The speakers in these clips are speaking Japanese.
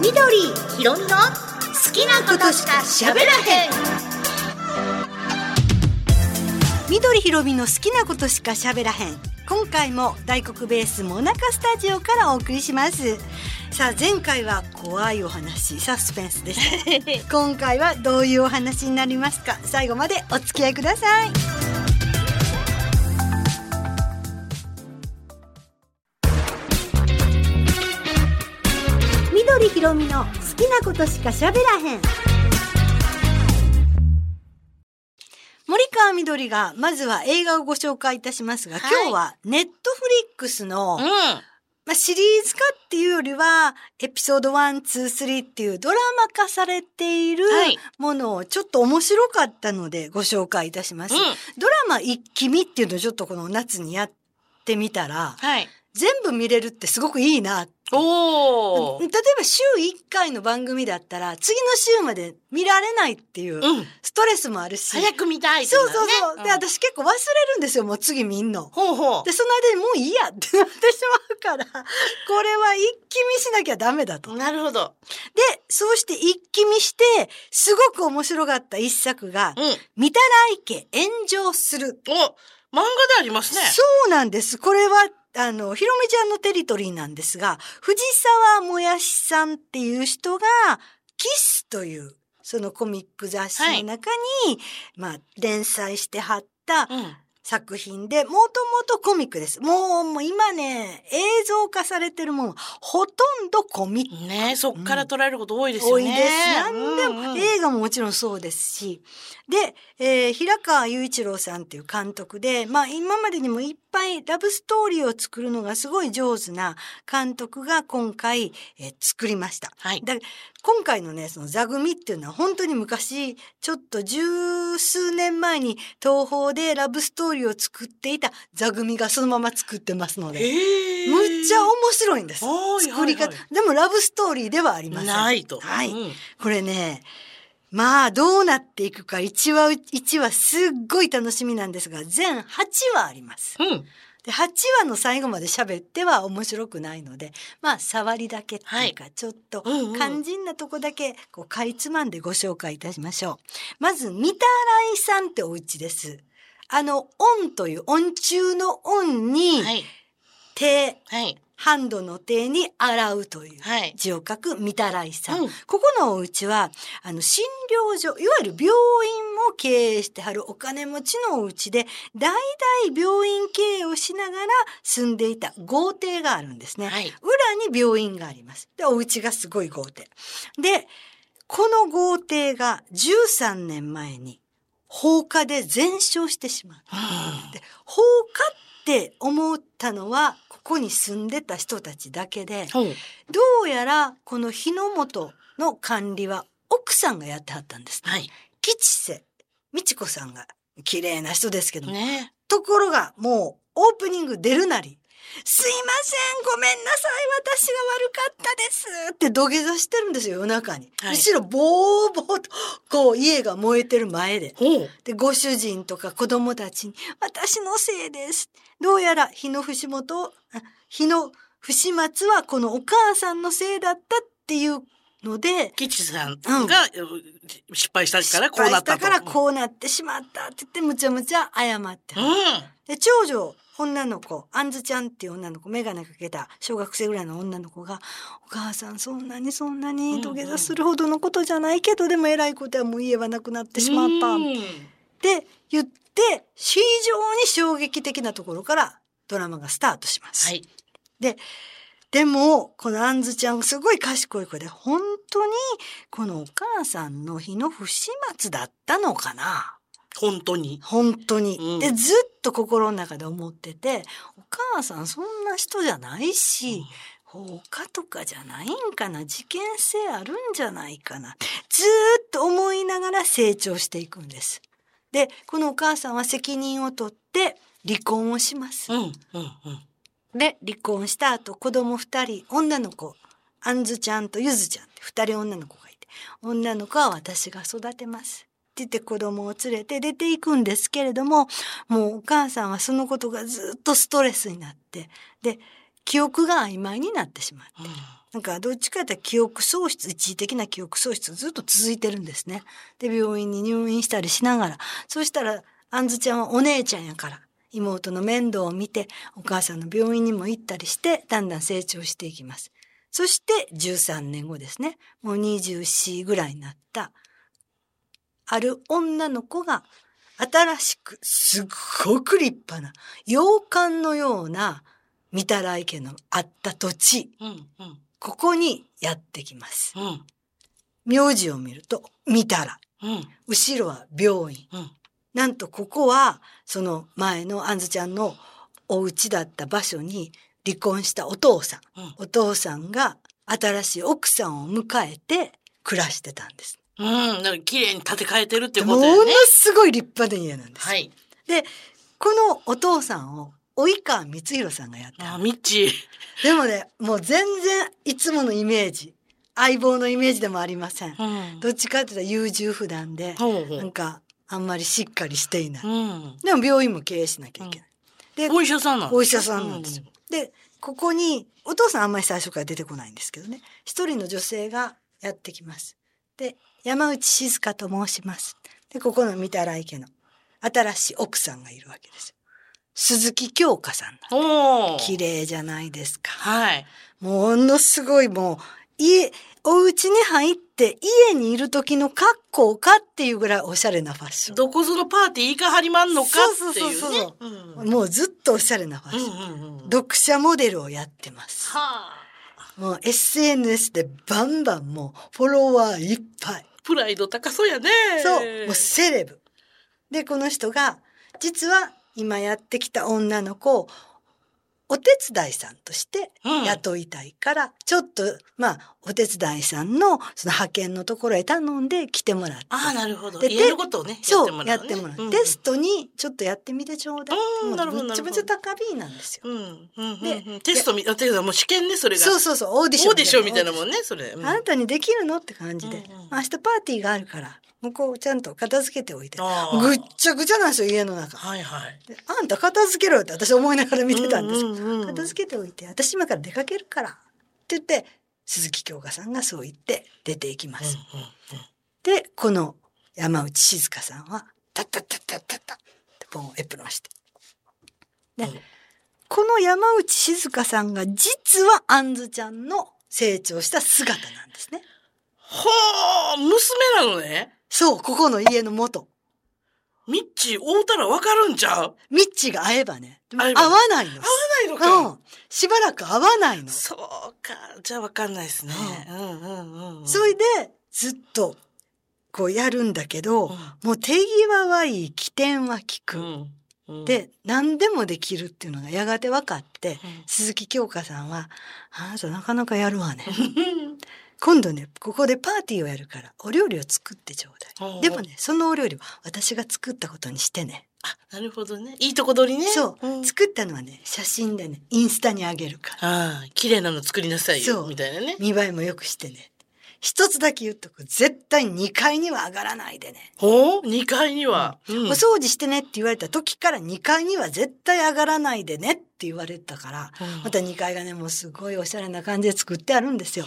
緑ひろみの好きなことしか喋らへん。緑ひろみの好きなことしか喋らへん。今回も大黒ベースモナカスタジオからお送りします。さあ前回は怖いお話サスペンスでした。今回はどういうお話になりますか？最後までお付き合いくださいひろみの好きなことしか喋らへん森川みどりがまずは映画をご紹介いたしますが、はい今日はネットフリックスの、うん。まあ、シリーズ化っていうよりはエピソード123っていうドラマ化されているはいものをちょっと面白かったのでご紹介いたします。うんドラマ一気見っていうのをちょっとこの夏にやってみたらはい。全部見れるってすごくいいなおー。例えば週1回の番組だったら次の週まで見られないっていううん。ストレスもあるし、早く見たいってそうそうそう。で、ん私結構忘れるんですよ、もう次見んの。ほうほうで、。その間にもういいやってなってしまうから、これは一気見しなきゃダメだと。で、なるほど。そうして一気見して、すごく面白かった一作が、うん。見たらいけ炎上する。お、漫画でありますね。そうなんです。これは、あの、ひろみちゃんのテリトリーなんですが、藤沢もやしさんっていう人が、キスという、そのコミック雑誌の中に、まあ、連載してはったうん。作品で、もともとコミックです。もう、もう今ね、映像化されてるもの、ほとんどコミック。ねそっから捉えること多いですよね。多いです。何でも、うんうん映画ももちろんそうですし。で、えー平川雄一郎さんっていう監督で、まあ今までにもいっぱいラブストーリーを作るのがすごい上手な監督が今回、えー作りました。はい。だ今回のね、その座組っていうのは本当に昔、ちょっと十数年前に東宝でラブストーリーを作っていた座組がそのまま作ってますので、へーむっちゃ面白いんです。はい作り方、はいはでもラブストーリーではありません。ないと。はい。うんこれね、まあどうなっていくか1話1話すっごい楽しみなんですが、全8話あります。うん。で、8話の最後まで喋っては面白くないので、まあ、触りだけっていうか、ちょっと肝心なとこだけ、こう、かいつまんでご紹介いたしましょう。まず、三たらいさんってお家です。あの、音という、音中の音に、はい。手、はい。ハンドの手に洗うというはい字を書く三たらいさん。うんここのお家は、あの、診療所、いわゆる病院も経営してはるお金持ちのお家で、代々病院経営をしながら住んでいた豪邸があるんですね。はい。裏に病院があります。で、お家がすごい豪邸。で、この豪邸が13年前に放火で全焼してしまう。で、放火って思ったのは、ここに住んでた人たちだけで、ほう。どうやらこの日の本の管理は奥さんがやってはったんです、ね。はい。吉瀬美智子さんが綺麗な人ですけども、ねところがもうオープニング出るなり、すいません、ごめんなさい、私が悪かったですって土下座してるんですよ、夜中に。はい後ろボーボーと、こう家が燃えてる前で。で、ご主人とか子供たちに、私のせいです。どうやら日の節元、あ日の不始末はこのお母さんのせいだったっていうので、吉さんが、失敗したからこうなったと。失敗したからこうなってしまったって言ってむちゃむちゃ謝ってうん。で、長女、女の子、あんずちゃんっていう女の子、メガネかけた小学生ぐらいの女の子が、お母さんそんなにそんなに土下座するほどのことじゃないけど、でも偉いことはもう家はなくなってしまった。っうんて言って、非常に衝撃的なところからドラマがスタートします。はい。で、でも、このあんずちゃん、すごい賢い子で、本当に、このお母さんの日の不始末だったのかな？本当に。本当に。うんで、ずっと心の中で思ってて、お母さんそんな人じゃないし、放火とかじゃないんかな？事件性あるんじゃないかな？ずーっと思いながら成長していくんです。で、このお母さんは責任を取って離婚をしますう。ん、うん、うん。で、離婚した後、子供二人、女の子、あんずちゃんとゆずちゃんって二人女の子がいて、女の子は私が育てます。って言って子供を連れて出ていくんですけれども、もうお母さんはそのことがずっとストレスになって、で、記憶が曖昧になってしまう。なんかどっちかというと記憶喪失一時的な記憶喪失がずっと続いてるんですね。で病院に入院したりしながらそしたらあんずちゃんはお姉ちゃんやから妹の面倒を見てお母さんの病院にも行ったりしてだんだん成長していきます。そして13年後ですね。もう24ぐらいになった。ある女の子が新しくすっごく立派な洋館のような御たらい家のあった土地うんうん。ここにやってきます。うん。名字を見ると見たら。うん。後ろは病院。うんなんとここはその前のあんずちゃんのお家だった場所に離婚したお父さんうんお父さんが新しい奥さんを迎えて暮らしてたんです。うん、だから綺麗に建て替えてるってものことよね。すごい立派な家なんです。はい。でこのお父さんを及川光弘さんがやったあ、ミッチ でもねもう全然いつものイメージ相棒のイメージでもありません。ー。うん。どっちかって言ったら優柔不断でう。なんかあんまりしっかりしていない。うん。でも病院も経営しなきゃいけない。でお医者さんなんお医者さんなんですよ。でここにお父さんあんまり最初から出てこないんですけどね一人の女性がやってきます。で山内静香と申します。でここの御たらい家の新しい奥さんがいるわけですよ。鈴木京香さんなんおお。綺麗じゃないですか。はい。ものすごいもう家お家に入って家にいる時の格好かっていうぐらいおしゃれなファッション。どこぞのパーティー行かはりまんのかっていうね。そうそうそううんもうずっとおしゃれなファッション。うんうんうん。読者モデルをやってます。はあ。もう SNS でバンバンもうフォロワーいっぱい。プライド高そうやね。そう、もうセレブ。で、この人が、実は今やってきた女の子をお手伝いさんとしてうん雇いたいから、ちょっと、まあ、お手伝いさんのその派遣のところへ頼んで来てもらって。ああ、なるほど。で家のことをね、そう、ややってもらう。ね。テストにちょっとやってみてちょうだい。うんなるほどめちゃめちゃ高 B なんですよ。うん。うん。うん。でうん。テストみ、あ、ていうかもう試験ね、それが。そうそうそう、オーディション。オーディションみたいなもんね、それ。うんあなたにできるの？って感じで、明日パーティーがあるから向こうちゃんと片付けておいて。ぐっちゃぐちゃなんですよ家の中。はいはい。であんた片付けろよって私思いながら見てたんですよ、うんうんうん。片付けておいて私今から出かけるからって言って鈴木京香さんがそう言って出ていきます、うんうんでこの山内静香さんはタッタッタッタッタッタッ。ってポンをエプロンして。で、うん。この山内静香さんが実はあんずちゃんの成長した姿なんですね。ほー、娘なのね。そうここの家の元。ミッチー会うたらわかるんちゃう？ミッチが会えばね。会会えばわないの。会わないのか。うん、しばらく会わないの。そうか。じゃあわかんないですね。ううんうんうんうん。それでずっとこうやるんだけど、うん。もう手際はいい起点は効く、うん。うん、で何でもできるっていうのがやがて分かって、うん。鈴木京香さんは「あなたなかなかやるわね 今度ねここでパーティーをやるからお料理を作ってちょうだいでもねそのお料理は私が作ったことにしてねあ、なるほどね。いいとこ取りね。そう、ん作ったのはね写真でねインスタにあげるからああ、綺麗なの作りなさいよ。みたいなね。見栄えもよくしてね一つだけ言っとく。絶対2階には上がらないでね、ほう ?2 階には？うん。お掃除してねって言われた時から2階には絶対上がらないでねって言われたから、うん。また2階がねもうすごいおしゃれな感じで作ってあるんですよ、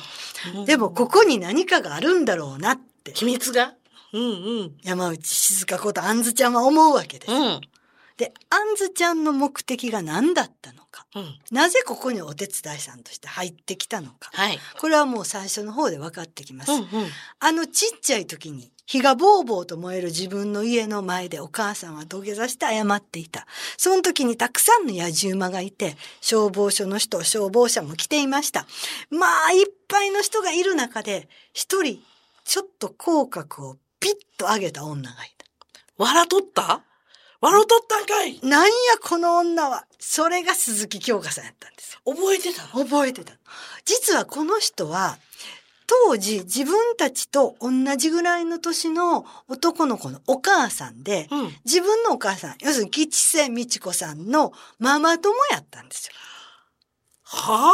うん。でもここに何かがあるんだろうなって。秘密が？うんうん。山内静香ことあんずちゃんは思うわけです、うん。であんずちゃんの目的が何だったの？かうん。なぜここにお手伝いさんとして入ってきたのかはい。これはもう最初の方で分かってきます、うんうん。あのちっちゃい時に火がボーボーと燃える自分の家の前でお母さんは土下座して謝っていた。その時にたくさんの野獣馬がいて、消防署の人、消防車も来ていました。まあ、いっぱいの人がいる中で、一人、ちょっと口角をピッと上げた女がいた。笑っとった？笑っとったんかいなんやこの女は。それが鈴木京香さんやったんですよ。覚えてたの？覚えてた。実はこの人は、当時自分たちと同じぐらいの年の男の子のお母さんで、うん。自分のお母さん、要するに吉瀬美智子さんのママ友やったんですよ。はあ？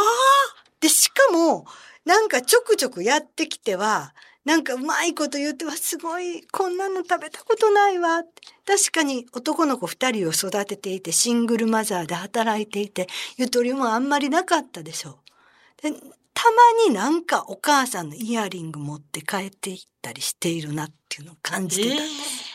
で、しかも、なんかちょくちょくやってきては、なんかうまいこと言ってはすごいこんなの食べたことないわ確かに男の子二人を育てていてシングルマザーで働いていてゆとりもあんまりなかったでしょう。でたまになんかお母さんのイヤリング持って帰っていったりしているなっていうのを感じてたんです。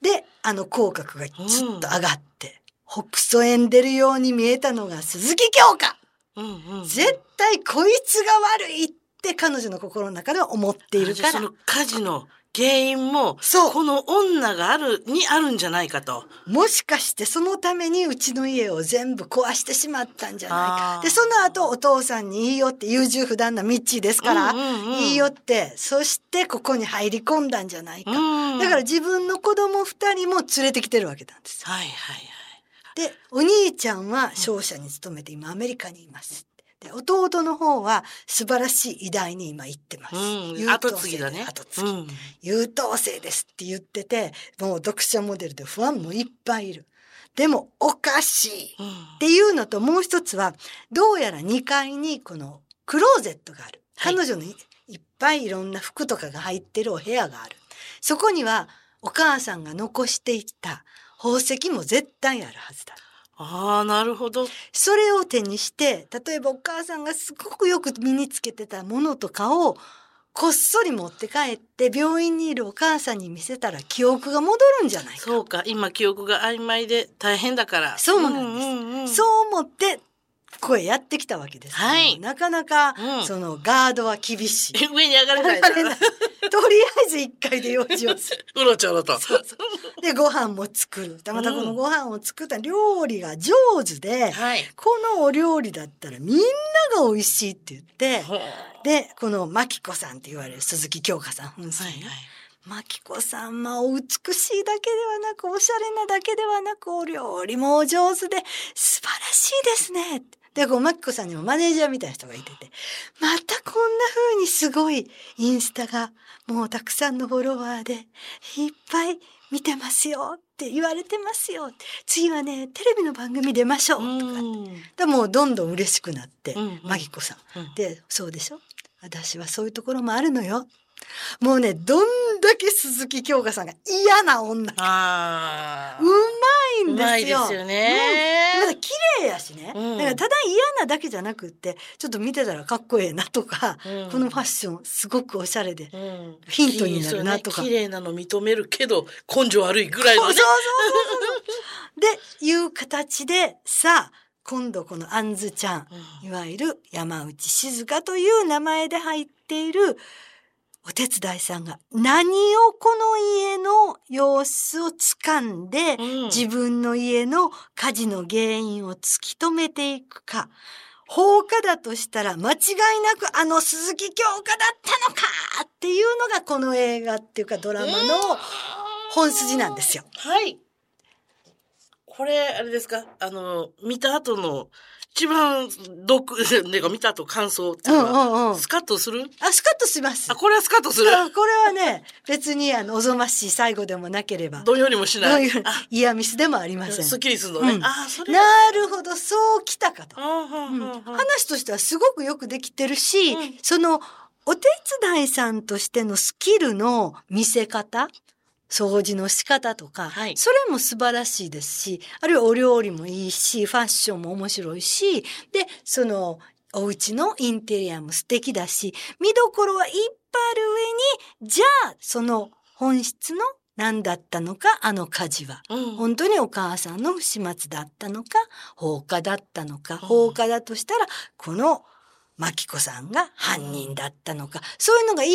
であの口角がずっと上がって、ほくそ笑んでるように見えたのが鈴木京香うんうん。絶対こいつが悪いって彼女の心の中では思っているからその火事の原因も、そうこの女がある、にあるんじゃないかと。もしかしてそのためにうちの家を全部壊してしまったんじゃないか。で、その後お父さんにいいよって優柔不断なミッチーですから、うんうんうんいいよって、そしてここに入り込んだんじゃないか。うんだから自分の子供二人も連れてきてるわけなんですよ。はいはいはい。で、お兄ちゃんは商社に勤めて今アメリカにいます。で、弟の方は素晴らしい医大に今行ってます。うん。優等生だね。後継ぎ。うん。優等生ですって言ってて、もう読者モデルでファンもいっぱいいる。でもおかしい。うんっていうのともう一つは、どうやら2階にこのクローゼットがある。はい彼女のいいっぱいいろんな服とかが入ってるお部屋がある。そこにはお母さんが残していった宝石も絶対あるはずだ。ああ、なるほど。それを手にして、例えばお母さんがすごくよく身につけてたものとかをこっそり持って帰って病院にいるお母さんに見せたら記憶が戻るんじゃないか。そうか。今記憶が曖昧で大変だから。そうなんですんうんうんそう思って声やってきたわけですはいなかなか、うんそのガードは厳しい。上に上がれない。とりあえず一回で用事をする。うろちょろと。でご飯も作る。たまたこのご飯を作った料理が上手で、はい。このお料理だったらみんなが美味しいって言って、で、このマキコさんって言われる鈴木京香さん本はいね。はい。マキコさん、まあ、お美しいだけではなく、おしゃれなだけではなく、お料理もお上手で、素晴らしいですね。で、こう、マキコさんにもマネージャーみたいな人がいてて、またこんな風にすごいインスタが、もうたくさんのフォロワーで、いっぱい見てますよって言われてますよ。次はね、テレビの番組出ましょうとか。うんでもうどんどん嬉しくなって、うんうんマギコさん。うんで、そうでしょ？私はそういうところもあるのよ。もうね、どんだけ鈴木京香さんが嫌な女。うああ。まいんですよ。うまいですよねうん、まだ綺麗やしね。うんだからただ嫌なだけじゃなくって、ちょっと見てたらかっこええなとか、うんこのファッションすごくおしゃれで。うんヒントになるなとか綺麗なの認めるけど根性悪いぐらいのねそうそうそうそう。で、いう形で、さあ、今度このあんずちゃん、いわゆる山内静香という名前で入っているお手伝いさんが何をこの家の様子を掴んで、うん自分の家の火事の原因を突き止めていくか。放火だとしたら間違いなくあの鈴木京香だったのかっていうのがこの映画っていうかドラマの本筋なんですよ。はいこれあれですか？あの見た後の一番毒 ねか見た後感想っていうのは、うんうんうん。スカッとする？あ、スカッとします。あこれはスカッとする？あこれはね、別にあの、おぞましい最後でもなければ、どんよりもしない。嫌ミスでもありません。すっきりするのね、うん。あそれなるほど、そうきたかと。うん。話としてはすごくよくできてるし、うん。そのお手伝いさんとしてのスキルの見せ方掃除の仕方とか、はい。それも素晴らしいですしあるいはお料理もいいしファッションも面白いしでそのお家のインテリアも素敵だし見どころはいっぱいある上にじゃあその本質の何だったのかあの火事は。うん。本当にお母さんの不始末だったのか放火だったのかうん。放火だとしたらこの真紀子さんが犯人だったのかそういうのがいっ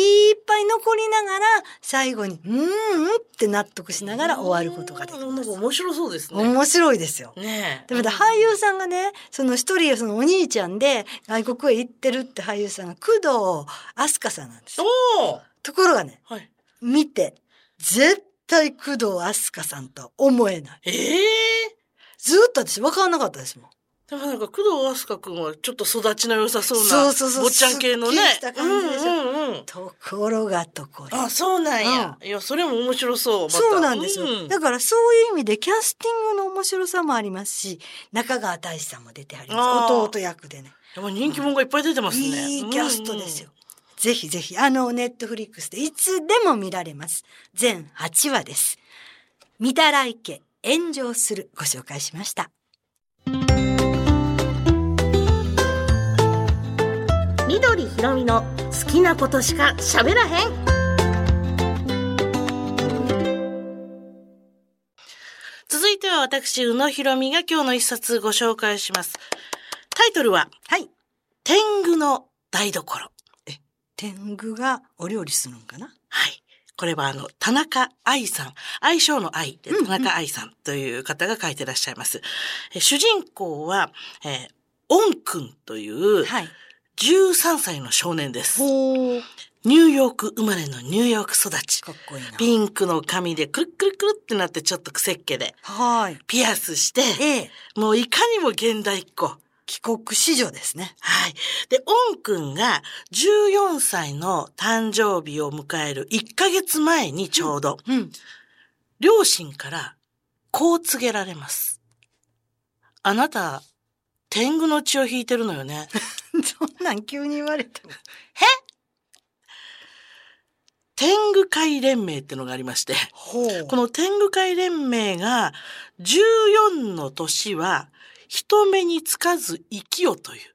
ぱい残りながら最後に「うーん」って納得しながら終わることができますうんなんか。面白そうですね面白いですよ。ねえでまた俳優さんがねその一人そのお兄ちゃんで外国へ行ってるって俳優さんが工藤飛鳥さんなんですよ。ところがねはい見て絶対工藤飛鳥さんとは思えない。ええずーっと私分からなかったですもん。でもなんか工藤飛鳥くんはちょっと育ちの良さそうな坊ちゃん系のね。ところがところ。あそうなんや、いやそれも面白そう、また。そうなんですよ、うん。だからそういう意味でキャスティングの面白さもありますし中川大志さんも出てあります。弟役でね。やっぱ人気者がいっぱい出てますね、いいキャストですよ、ぜひぜひ、あの、ネットフリックスでいつでも見られます。全8話です。見たらいけ、炎上する、ご紹介しました。ひろみの好きなことしか喋らへん続いては私、宇野ひろみが今日の一冊ご紹介します。タイトルは、はい。天狗の台所。天狗がお料理するのかな？はい。これはあの、田中愛さん。愛称の愛で、うんうん田中愛さんという方が書いてらっしゃいます。え主人公は、えー、オン君というはい。13歳の少年です。ニューヨーク生まれのニューヨーク育ち。かっこいいな。ピンクの髪でくるっくるくるってなってちょっと癖っ気で、はい。ピアスして、ええ、もういかにも現代っ子。帰国子女ですね。はい。で、オン君が14歳の誕生日を迎える1ヶ月前にちょうど、うん。両親からこう告げられます。あなた、天狗の血を引いてるのよね。そんなん急に言われても。天狗会連盟ってのがありまして。この天狗会連盟が14の年は人目につかず生きよという、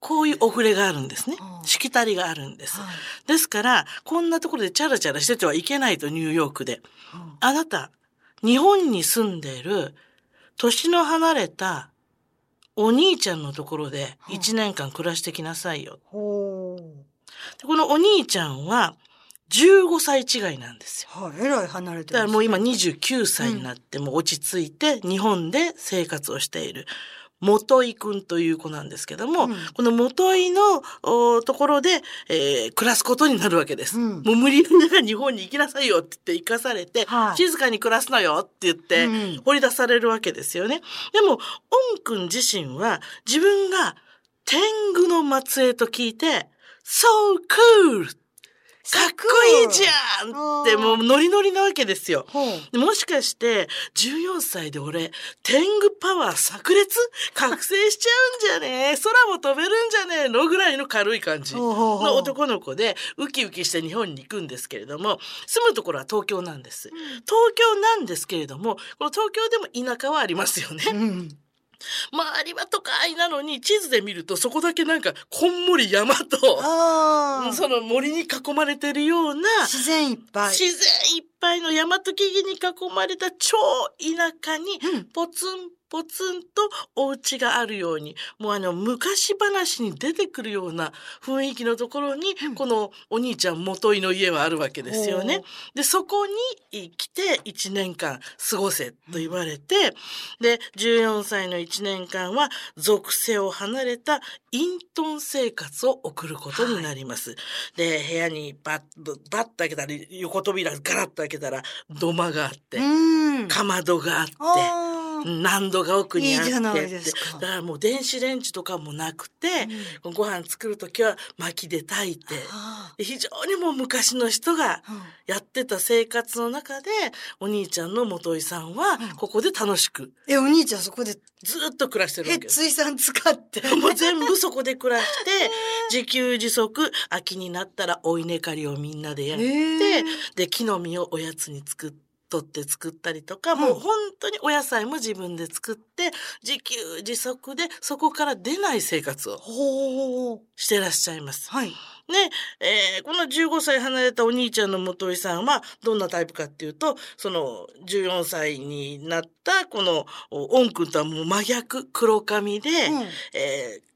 こういうお触れがあるんですねは。あしきたりがあるんです。はいですから、こんなところでチャラチャラしててはいけないとニューヨークで。うんあなた、日本に住んでいる年の離れたお兄ちゃんのところではあ1年間暮らしてきなさいよ。このお兄ちゃんは15歳違いなんですよ。はい。えらい離れてだからもう今に。29歳になっても落ち着いて日本で生活をしている。元井くんという子なんですけども、うんこの元井のおところで、えー暮らすことになるわけです。うんもう無理やり日本に行きなさいよって言って行かされて、はい静かに暮らすのよって言って、うん掘り出されるわけですよね。でも、オンくん自身は自分が天狗の末裔と聞いて、So cool! かっこいいじゃんってもうノリノリなわけですよ。もしかして、14歳で俺、天狗パワー炸裂覚醒しちゃうんじゃね？え空も飛べるんじゃね？えのぐらいの軽い感じの男の子で、ウキウキして日本に行くんですけれども、住むところは東京なんです。東京なんですけれども、この東京でも田舎はありますよね。うん。周りは都会なのに、地図で見るとそこだけなんか、こんもり山と。その森に囲まれてるような、自然いっぱい。自然いっぱいの山と木々に囲まれた超田舎にうんポツンポツンとお家があるようにもうあの昔話に出てくるような雰囲気のところに、このお兄ちゃん元井の家はあるわけですよね。でそこに来て1年間過ごせと言われて、で14歳の1年間は属性を離れた隠遁生活を送ることになります。で部屋にバッバッと開けたら横扉ガラッと開けたら土間があって、うん。かまどがあって。何度が奥にあって。だからもう電子レンジとかもなくて、ご飯作る時は薪で炊いて。非常にもう昔の人がやってた生活の中でお兄ちゃんの元井さんはうん。ここで楽しく。え、お兄ちゃんそこで、ずっと暮らしてるわけ。です。ついさん使って。もう全部そこで暮らして、自給自足、秋になったらお稲刈りをみんなでやって、で、木の実をおやつに作っ取って作ったりとか、うんもう本当にお野菜も自分で作って、自給自足でそこから出ない生活を。してらっしゃいます。はい。ね、えーこの15歳離れたお兄ちゃんの元井さんはどんなタイプかっていうと、その14歳になったこのおオン君とはもう真逆、黒髪で、うんえー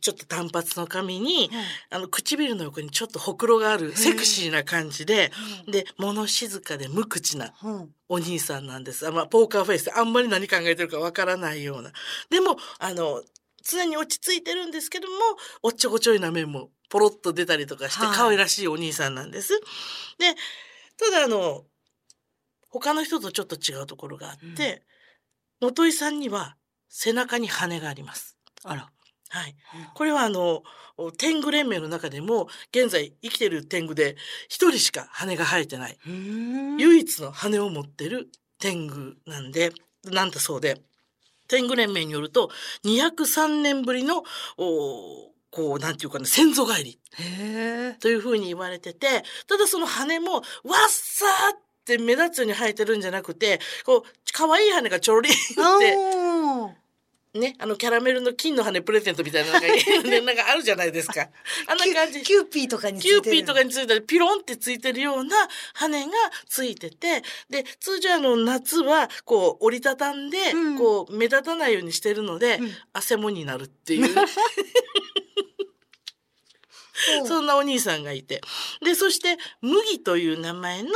ちょっと単発の髪に、あの唇の横にちょっとほくろがあるセクシーな感じで、で、物静かで無口なうん。お兄さんなんです。あまあ、ポーカーフェイスであんまり何考えてるかわからないような。でも、あの、常に落ち着いてるんですけども、おっちょこちょいな面もポロッと出たりとかして、はい可愛らしいお兄さんなんです。で、ただあの、他の人とちょっと違うところがあって、元井さんには背中に羽があります。あら。はい。これはあの、天狗連盟の中でも、現在生きてる天狗で一人しか羽が生えてない。うん。唯一の羽を持ってる天狗なんで、なんだそうで、天狗連盟によると、203年ぶりの、おこう、なんていうかね、先祖返り。というふうに言われてて、ただその羽も、わっさーって目立つように生えてるんじゃなくて、こう、可愛い羽がちょろりって、おね、あのキャラメルの金の羽プレゼントみたいなのが、ね、なんかあるじゃないですか。あんな感じ。キューピーとかについてるキューピーとかについてピロンってついてるような羽がついてて、で、通常あの夏はこう折りたたんで、うんこう目立たないようにしてるので、うん汗もになるっていう そんなお兄さんがいて。で、そして麦という名前の、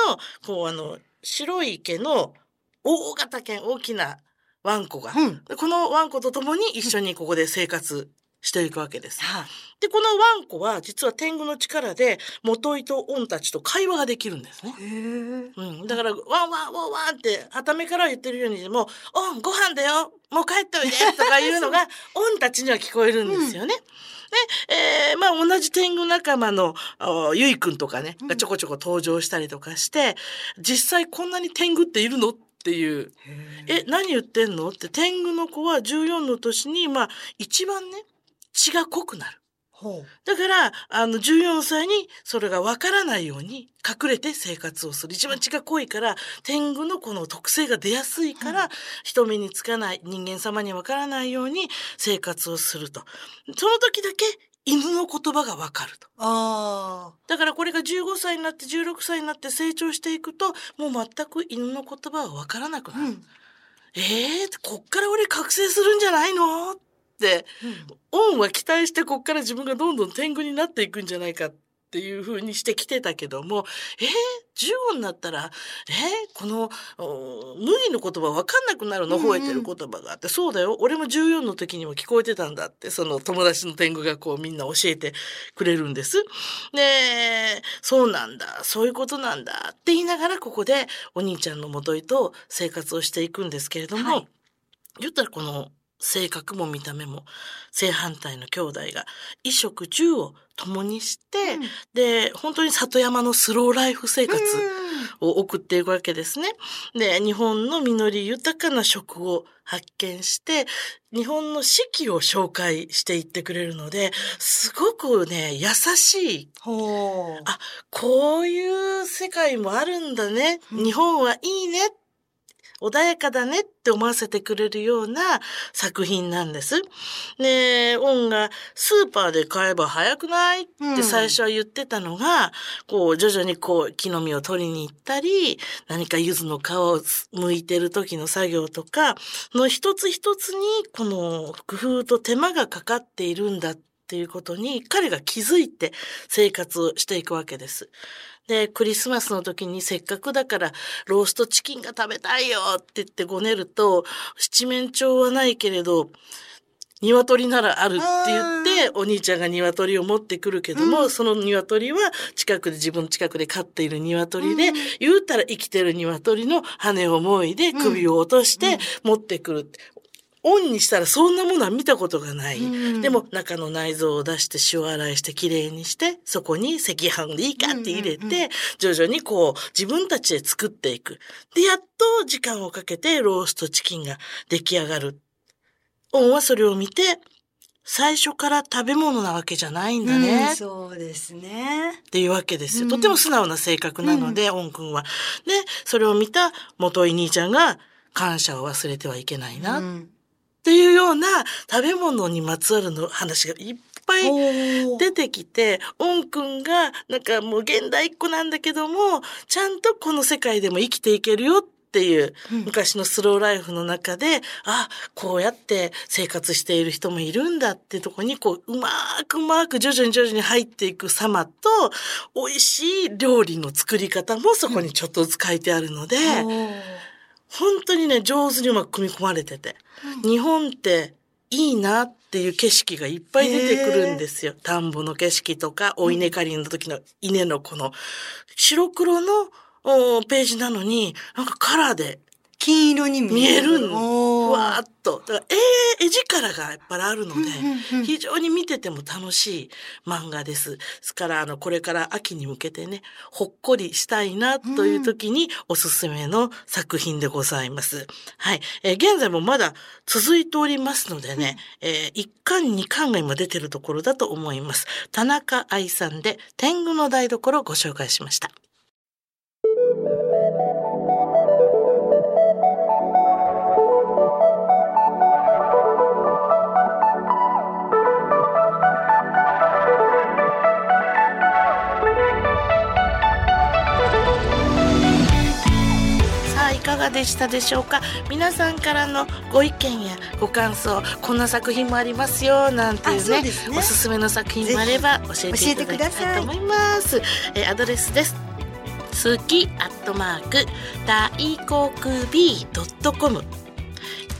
こうあの、白い毛の大型犬、大きなワンコが、うん。でこのワンコと共に一緒にここで生活していくわけです。はで、このワンコは実は天狗の力で基とオンたちと会話ができるんですね。うん。だから、ワンワンワンワンって、はためから言ってるようにでも、オンご飯だよもう帰っておいで とかいうのが、オンたちには聞こえるんですよね。で、えーまあ同じ天狗仲間の、あゆいくんとかね、がちょこちょこ登場したりとかして、実際こんなに天狗っているのっていうえ、何言ってんの？って、天狗の子は14の年に、まあ、一番ね、血が濃くなる。だから、あの、14歳にそれがわからないように隠れて生活をする。一番血が濃いから、天狗のこの特性が出やすいから、人目につかない、人間様にわからないように生活をすると。その時だけ犬の言葉がわかると。あだからこれが15歳になって16歳になって成長していくと、もう全く犬の言葉がわからなくあ。なる。うん。えー、こっから俺覚醒するんじゃないの？って、オンは期待してこっから自分がどんどん天狗になっていくんじゃないかっていう風にしてきてたけども、えー、15になったら、えー、この、お麦の言葉わかんなくなるの？うんうん。吠えてる言葉があって、そうだよ、俺も14の時にも聞こえてたんだって、その友達の天狗がこうみんな教えてくれるんです。で、そうなんだ、そういうことなんだ。って言いながらここでお兄ちゃんの元井と生活をしていくんですけれども、はい。言ったらこの性格も見た目も正反対の兄弟が衣食住を共にして、で、本当に里山のスローライフ生活を送っていくわけですね。で、日本の実り豊かな食を発見して、日本の四季を紹介していってくれるので、すごくね、優しい。あこういう世界もあるんだね。うん日本はいいね。穏やかだねって思わせてくれるような作品なんです。で、オンがスーパーで買えば早くないって最初は言ってたのが、こう徐々にこう木の実を取りに行ったり、何か柚子の皮を剥いてる時の作業とかの一つ一つにこの工夫と手間がかかっているんだっていうことに彼が気づいて生活をしていくわけです。で、クリスマスの時にせっかくだからローストチキンが食べたいよって言ってごねると、七面鳥はないけれど、鶏ならあるって言って、お兄ちゃんが鶏を持ってくるけども、うん。その鶏は近くで自分の近くで飼っている鶏で、うん。言うたら生きてる鶏の羽をもいで首を落として持ってくるって。オンにしたらそんなものは見たことがない。うんでも中の内臓を出して塩洗いしてきれいにして、そこに赤飯でいいかって入れて、うんうんうん徐々にこう自分たちで作っていく。で、やっと時間をかけてローストチキンが出来上がる。オンはそれを見て、最初から食べ物なわけじゃないんだね。うんそうですね。っていうわけですよ。うんとても素直な性格なので、オン君は。で、それを見た元井兄ちゃんが感謝を忘れてはいけないな。っうんていうような食べ物にまつわるの話がいっぱい出てきて、オン君がなんかもう現代っ子なんだけども、ちゃんとこの世界でも生きていけるよっていううん。昔のスローライフの中で、あ、こうやって生活している人もいるんだってとこに、こう、うまーくうまーく徐々に徐々に入っていく様と、美味しい料理の作り方もそこにちょっとずつ書いてあるので、ほう本当にね、上手にうまく組み込まれてて、日本っていいなっていう景色がいっぱい出てくるんですよ。田んぼの景色とか、お稲刈りの時の稲のこの白黒のおページなのに、なんかカラーで金色に見えるんおーふわーっとだから絵絵力がやっぱりあるので、非常に見てても楽しい漫画です。ですからあのこれから秋に向けてねほっこりしたいなという時におすすめの作品でございます。はい、えー現在もまだ続いておりますのでね、え1巻2巻が今出てるところだと思います。田中愛さんで天狗の台所をご紹介しました。でしたでしょうか？皆さんからのご意見やご感想こんな作品もありますよなんていあうねね。おすすめの作品もあれば教えていただきたいと思います。えーアドレスです。好きアットマーク大航空 B ドットコム。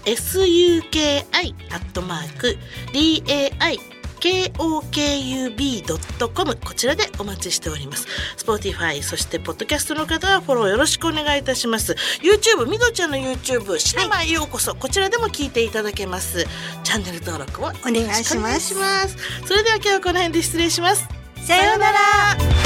Suki アットマーク dai kokub.com こちらでお待ちしております。Spotify そしてポッドキャストの方はフォローよろしくお願いいたします。YouTube みどちゃんの YouTube シネマようこそ、こちらでも聞いていただけます。チャンネル登録をお願いします。よろくお願いします。それでは今日はこの辺で失礼します。さようなら